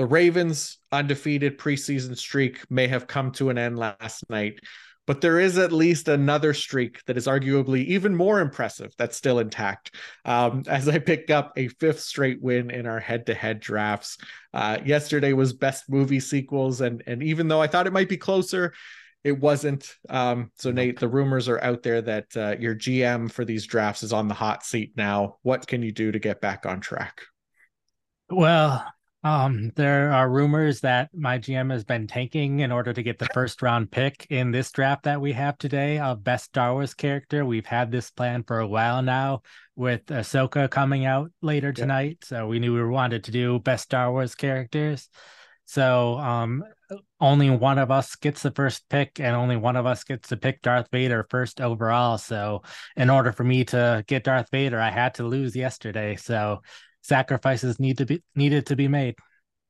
the Ravens' undefeated preseason streak may have come to an end last night, but there is at least another streak that is arguably even more impressive that's still intact. Um, as I pick up a fifth straight win in our head-to-head drafts. Uh, yesterday was best movie sequels, and and even though I thought it might be closer, it wasn't. Um, so Nate, the rumors are out there that uh, your GM for these drafts is on the hot seat now. What can you do to get back on track? Well, um, there are rumors that my GM has been tanking in order to get the first round pick in this draft that we have today of best Star Wars character. We've had this plan for a while now with Ahsoka coming out later tonight. Yeah. So we knew we wanted to do best Star Wars characters. So um only one of us gets the first pick and only one of us gets to pick Darth Vader first overall. So in order for me to get Darth Vader, I had to lose yesterday. So sacrifices need to be needed to be made.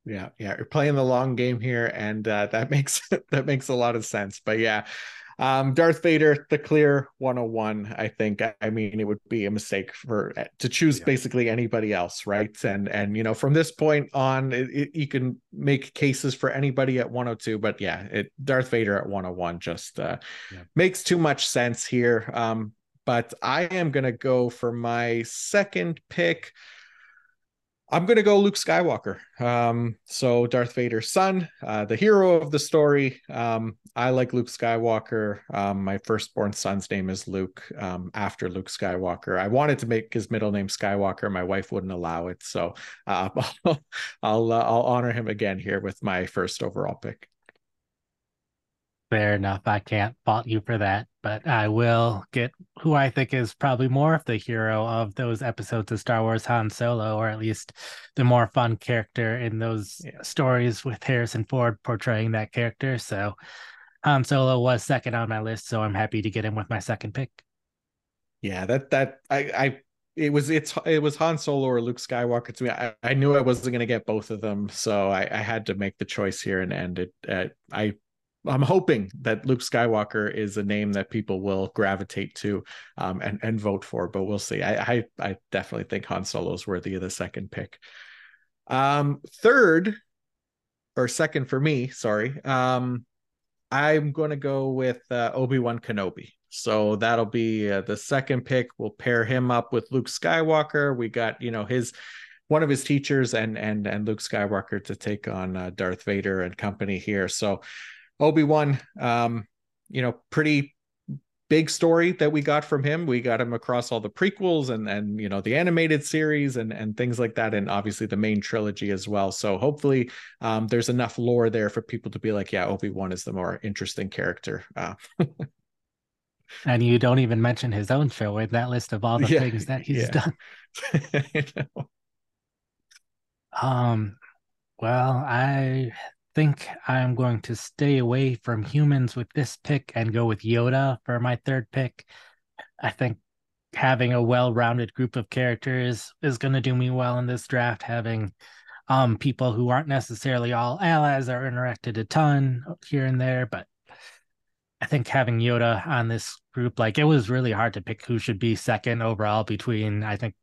Yeah, yeah, you're playing the long game here, and uh, that makes that makes a lot of sense. But yeah, um, Darth Vader, the clear 101. I think. I mean, it would be a mistake for uh, to choose yeah. basically anybody else, right? And and you know, from this point on, it, it, you can make cases for anybody at 102. But yeah, it Darth Vader at 101 just uh, yeah. makes too much sense here. Um, but I am gonna go for my second pick. I'm going to go Luke Skywalker. Um, so Darth Vader's son, uh, the hero of the story. Um, I like Luke Skywalker. Um, my firstborn son's name is Luke. Um, after Luke Skywalker, I wanted to make his middle name Skywalker. My wife wouldn't allow it, so uh, I'll I'll, uh, I'll honor him again here with my first overall pick. Fair enough. I can't fault you for that, but I will get who I think is probably more of the hero of those episodes of Star Wars Han Solo, or at least the more fun character in those yeah. stories with Harrison Ford portraying that character. So Han Solo was second on my list, so I'm happy to get him with my second pick. Yeah, that that I I it was it's it was Han Solo or Luke Skywalker to me. I, I knew I wasn't going to get both of them, so I, I had to make the choice here and end it. Uh, I I'm hoping that Luke Skywalker is a name that people will gravitate to um, and and vote for, but we'll see. I, I, I definitely think Han Solo is worthy of the second pick. Um, third or second for me, sorry. Um, I'm going to go with uh, Obi Wan Kenobi. So that'll be uh, the second pick. We'll pair him up with Luke Skywalker. We got you know his one of his teachers and and and Luke Skywalker to take on uh, Darth Vader and company here. So Obi Wan, um, you know, pretty big story that we got from him. We got him across all the prequels and and you know the animated series and and things like that, and obviously the main trilogy as well. So hopefully, um, there's enough lore there for people to be like, yeah, Obi Wan is the more interesting character. Uh, and you don't even mention his own show in that list of all the yeah, things that he's yeah. done. um, well, I think I'm going to stay away from humans with this pick and go with Yoda for my third pick. I think having a well-rounded group of characters is going to do me well in this draft. Having um people who aren't necessarily all allies are interacted a ton here and there, but I think having Yoda on this group, like it was really hard to pick who should be second overall between I think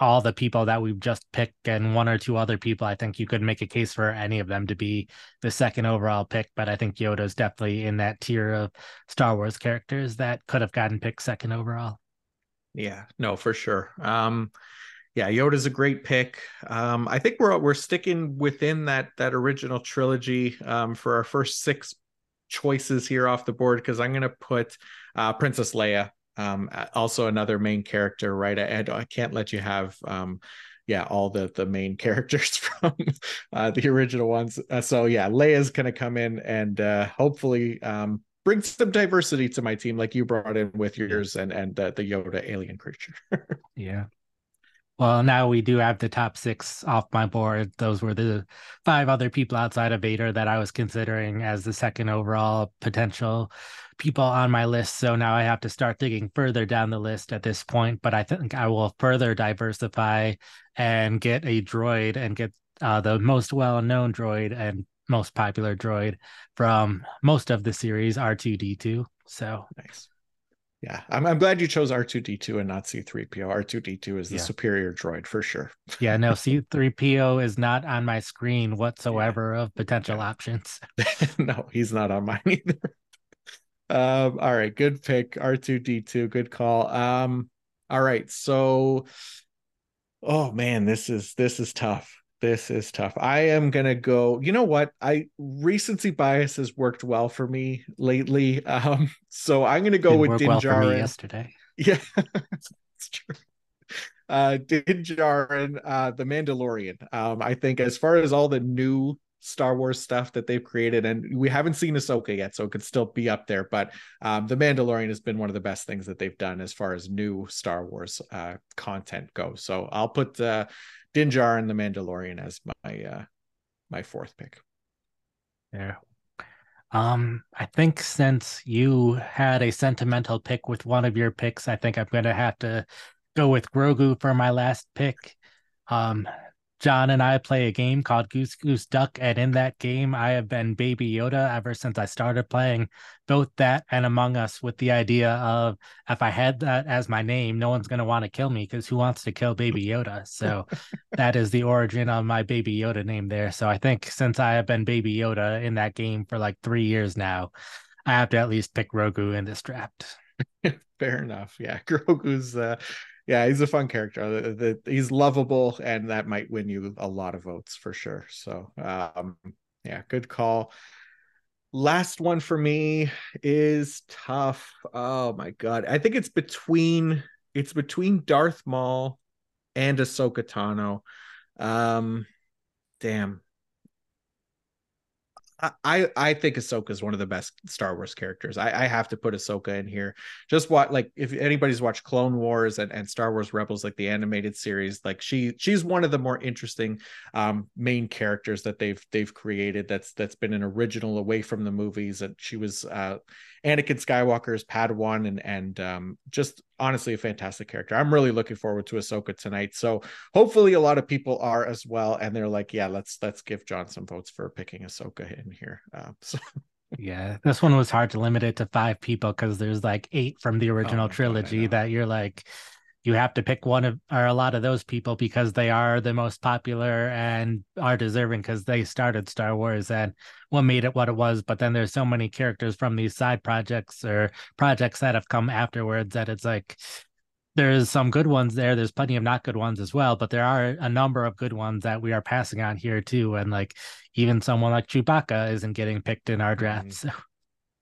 all the people that we've just picked and one or two other people, I think you could make a case for any of them to be the second overall pick. But I think Yoda's definitely in that tier of Star Wars characters that could have gotten picked second overall. Yeah, no, for sure. Um, yeah, Yoda's a great pick. Um, I think we're we're sticking within that that original trilogy um, for our first six choices here off the board because I'm going to put uh, Princess Leia um, also another main character, right? I, I, can't let you have, um, yeah, all the the main characters from uh, the original ones. Uh, so yeah, Leia's gonna come in and uh, hopefully um, bring some diversity to my team, like you brought in with yours and and the Yoda alien creature. yeah. Well, now we do have the top six off my board. Those were the five other people outside of Vader that I was considering as the second overall potential people on my list. So now I have to start digging further down the list at this point. But I think I will further diversify and get a droid and get uh, the most well known droid and most popular droid from most of the series R2D2. So nice. Yeah, I'm, I'm glad you chose R2D2 and not C3PO. R2D2 is the yeah. superior droid for sure. yeah, no, C3PO is not on my screen whatsoever yeah. of potential yeah. options. no, he's not on mine either. Um, all right, good pick. R2D2, good call. Um, all right, so oh man, this is this is tough. This is tough. I am gonna go. You know what? I recency bias has worked well for me lately. Um, so I'm gonna go with Din well yesterday. Yeah, it's true. Uh, Din Djarin, uh, the Mandalorian. Um, I think as far as all the new Star Wars stuff that they've created, and we haven't seen Ahsoka yet, so it could still be up there. But um, the Mandalorian has been one of the best things that they've done as far as new Star Wars uh, content goes. So I'll put uh, Din Djarin and the Mandalorian as my uh, my fourth pick. Yeah. Um, I think since you had a sentimental pick with one of your picks, I think I'm gonna have to go with Grogu for my last pick. Um, John and I play a game called Goose Goose Duck, and in that game, I have been Baby Yoda ever since I started playing both that and Among Us with the idea of if I had that as my name, no one's going to want to kill me because who wants to kill Baby Yoda? So that is the origin of my Baby Yoda name there. So I think since I have been Baby Yoda in that game for like three years now, I have to at least pick Grogu in this draft. Fair enough. Yeah, Grogu's uh, yeah, he's a fun character. The, the, he's lovable, and that might win you a lot of votes for sure. So, um, yeah, good call. Last one for me is tough. Oh my god, I think it's between it's between Darth Maul and Ahsoka Tano. Um, damn, I I think Ahsoka is one of the best Star Wars characters. I, I have to put Ahsoka in here. Just what like if anybody's watched Clone Wars and, and Star Wars Rebels, like the animated series, like she she's one of the more interesting um, main characters that they've they've created. That's that's been an original away from the movies. And she was uh, Anakin Skywalker's Padawan, and and um, just honestly a fantastic character. I'm really looking forward to Ahsoka tonight. So hopefully a lot of people are as well, and they're like, yeah, let's let's give John some votes for picking Ahsoka in here. Uh, so. Yeah, this one was hard to limit it to five people because there's like eight from the original oh trilogy God, that you're like, you have to pick one of or a lot of those people because they are the most popular and are deserving because they started Star Wars and what made it what it was. But then there's so many characters from these side projects or projects that have come afterwards that it's like there's some good ones there. There's plenty of not good ones as well, but there are a number of good ones that we are passing on here too. And like even someone like Chewbacca isn't getting picked in our draft. Mm.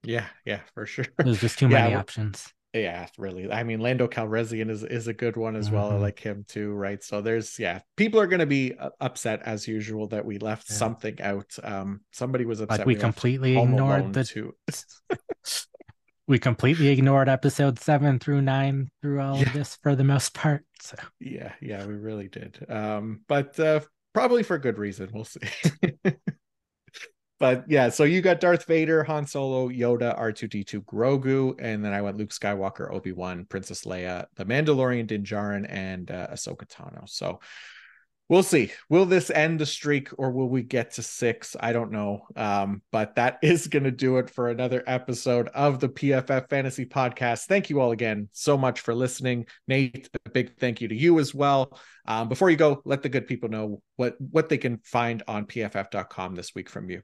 Yeah, yeah, for sure. There's just too yeah, many options yeah really. I mean lando calrissian is is a good one as well. Mm-hmm. i like him too right? So there's yeah people are going to be uh, upset as usual that we left yeah. something out. Um somebody was upset like we, we completely ignored the two we completely ignored episode seven through nine through all yeah. of this for the most part so. Yeah yeah we really did. Um but uh probably for good reason we'll see but yeah, so you got Darth Vader, Han Solo, Yoda, R2D2, Grogu, and then I went Luke Skywalker, Obi Wan, Princess Leia, The Mandalorian, Din Djarin, and uh, Ahsoka Tano. So we'll see. Will this end the streak or will we get to six? I don't know. Um, but that is going to do it for another episode of the PFF Fantasy Podcast. Thank you all again so much for listening. Nate, a big thank you to you as well. Um, before you go, let the good people know what what they can find on pff.com this week from you.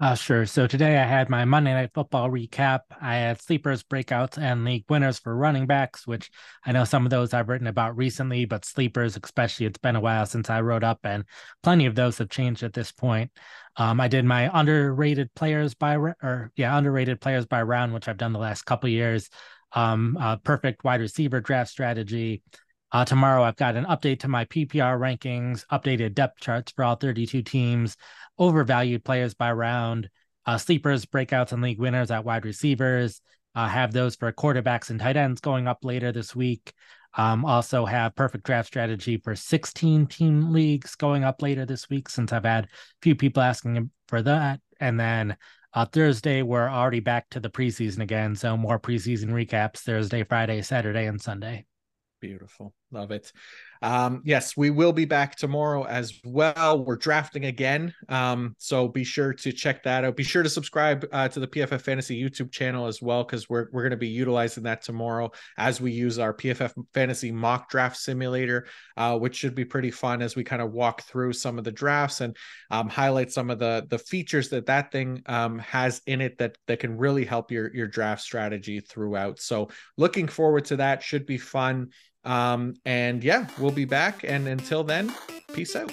Uh, sure. So today I had my Monday Night Football recap. I had sleepers, breakouts, and league winners for running backs, which I know some of those I've written about recently, but sleepers, especially, it's been a while since I wrote up, and plenty of those have changed at this point. Um, I did my underrated players by, or yeah, underrated players by round, which I've done the last couple years. Um, uh, perfect wide receiver draft strategy. Uh, tomorrow, I've got an update to my PPR rankings, updated depth charts for all 32 teams, overvalued players by round, uh, sleepers, breakouts, and league winners at wide receivers. Uh, have those for quarterbacks and tight ends going up later this week. Um, also have perfect draft strategy for 16 team leagues going up later this week since I've had a few people asking for that. And then uh, Thursday, we're already back to the preseason again. So more preseason recaps Thursday, Friday, Saturday, and Sunday. Beautiful. Love it. Um, yes, we will be back tomorrow as well. We're drafting again. Um, so be sure to check that out. Be sure to subscribe uh, to the PFF Fantasy YouTube channel as well, because we're, we're going to be utilizing that tomorrow as we use our PFF Fantasy mock draft simulator, uh, which should be pretty fun as we kind of walk through some of the drafts and um, highlight some of the, the features that that thing um, has in it that, that can really help your, your draft strategy throughout. So looking forward to that. Should be fun. Um, and yeah, we'll be back. And until then, peace out.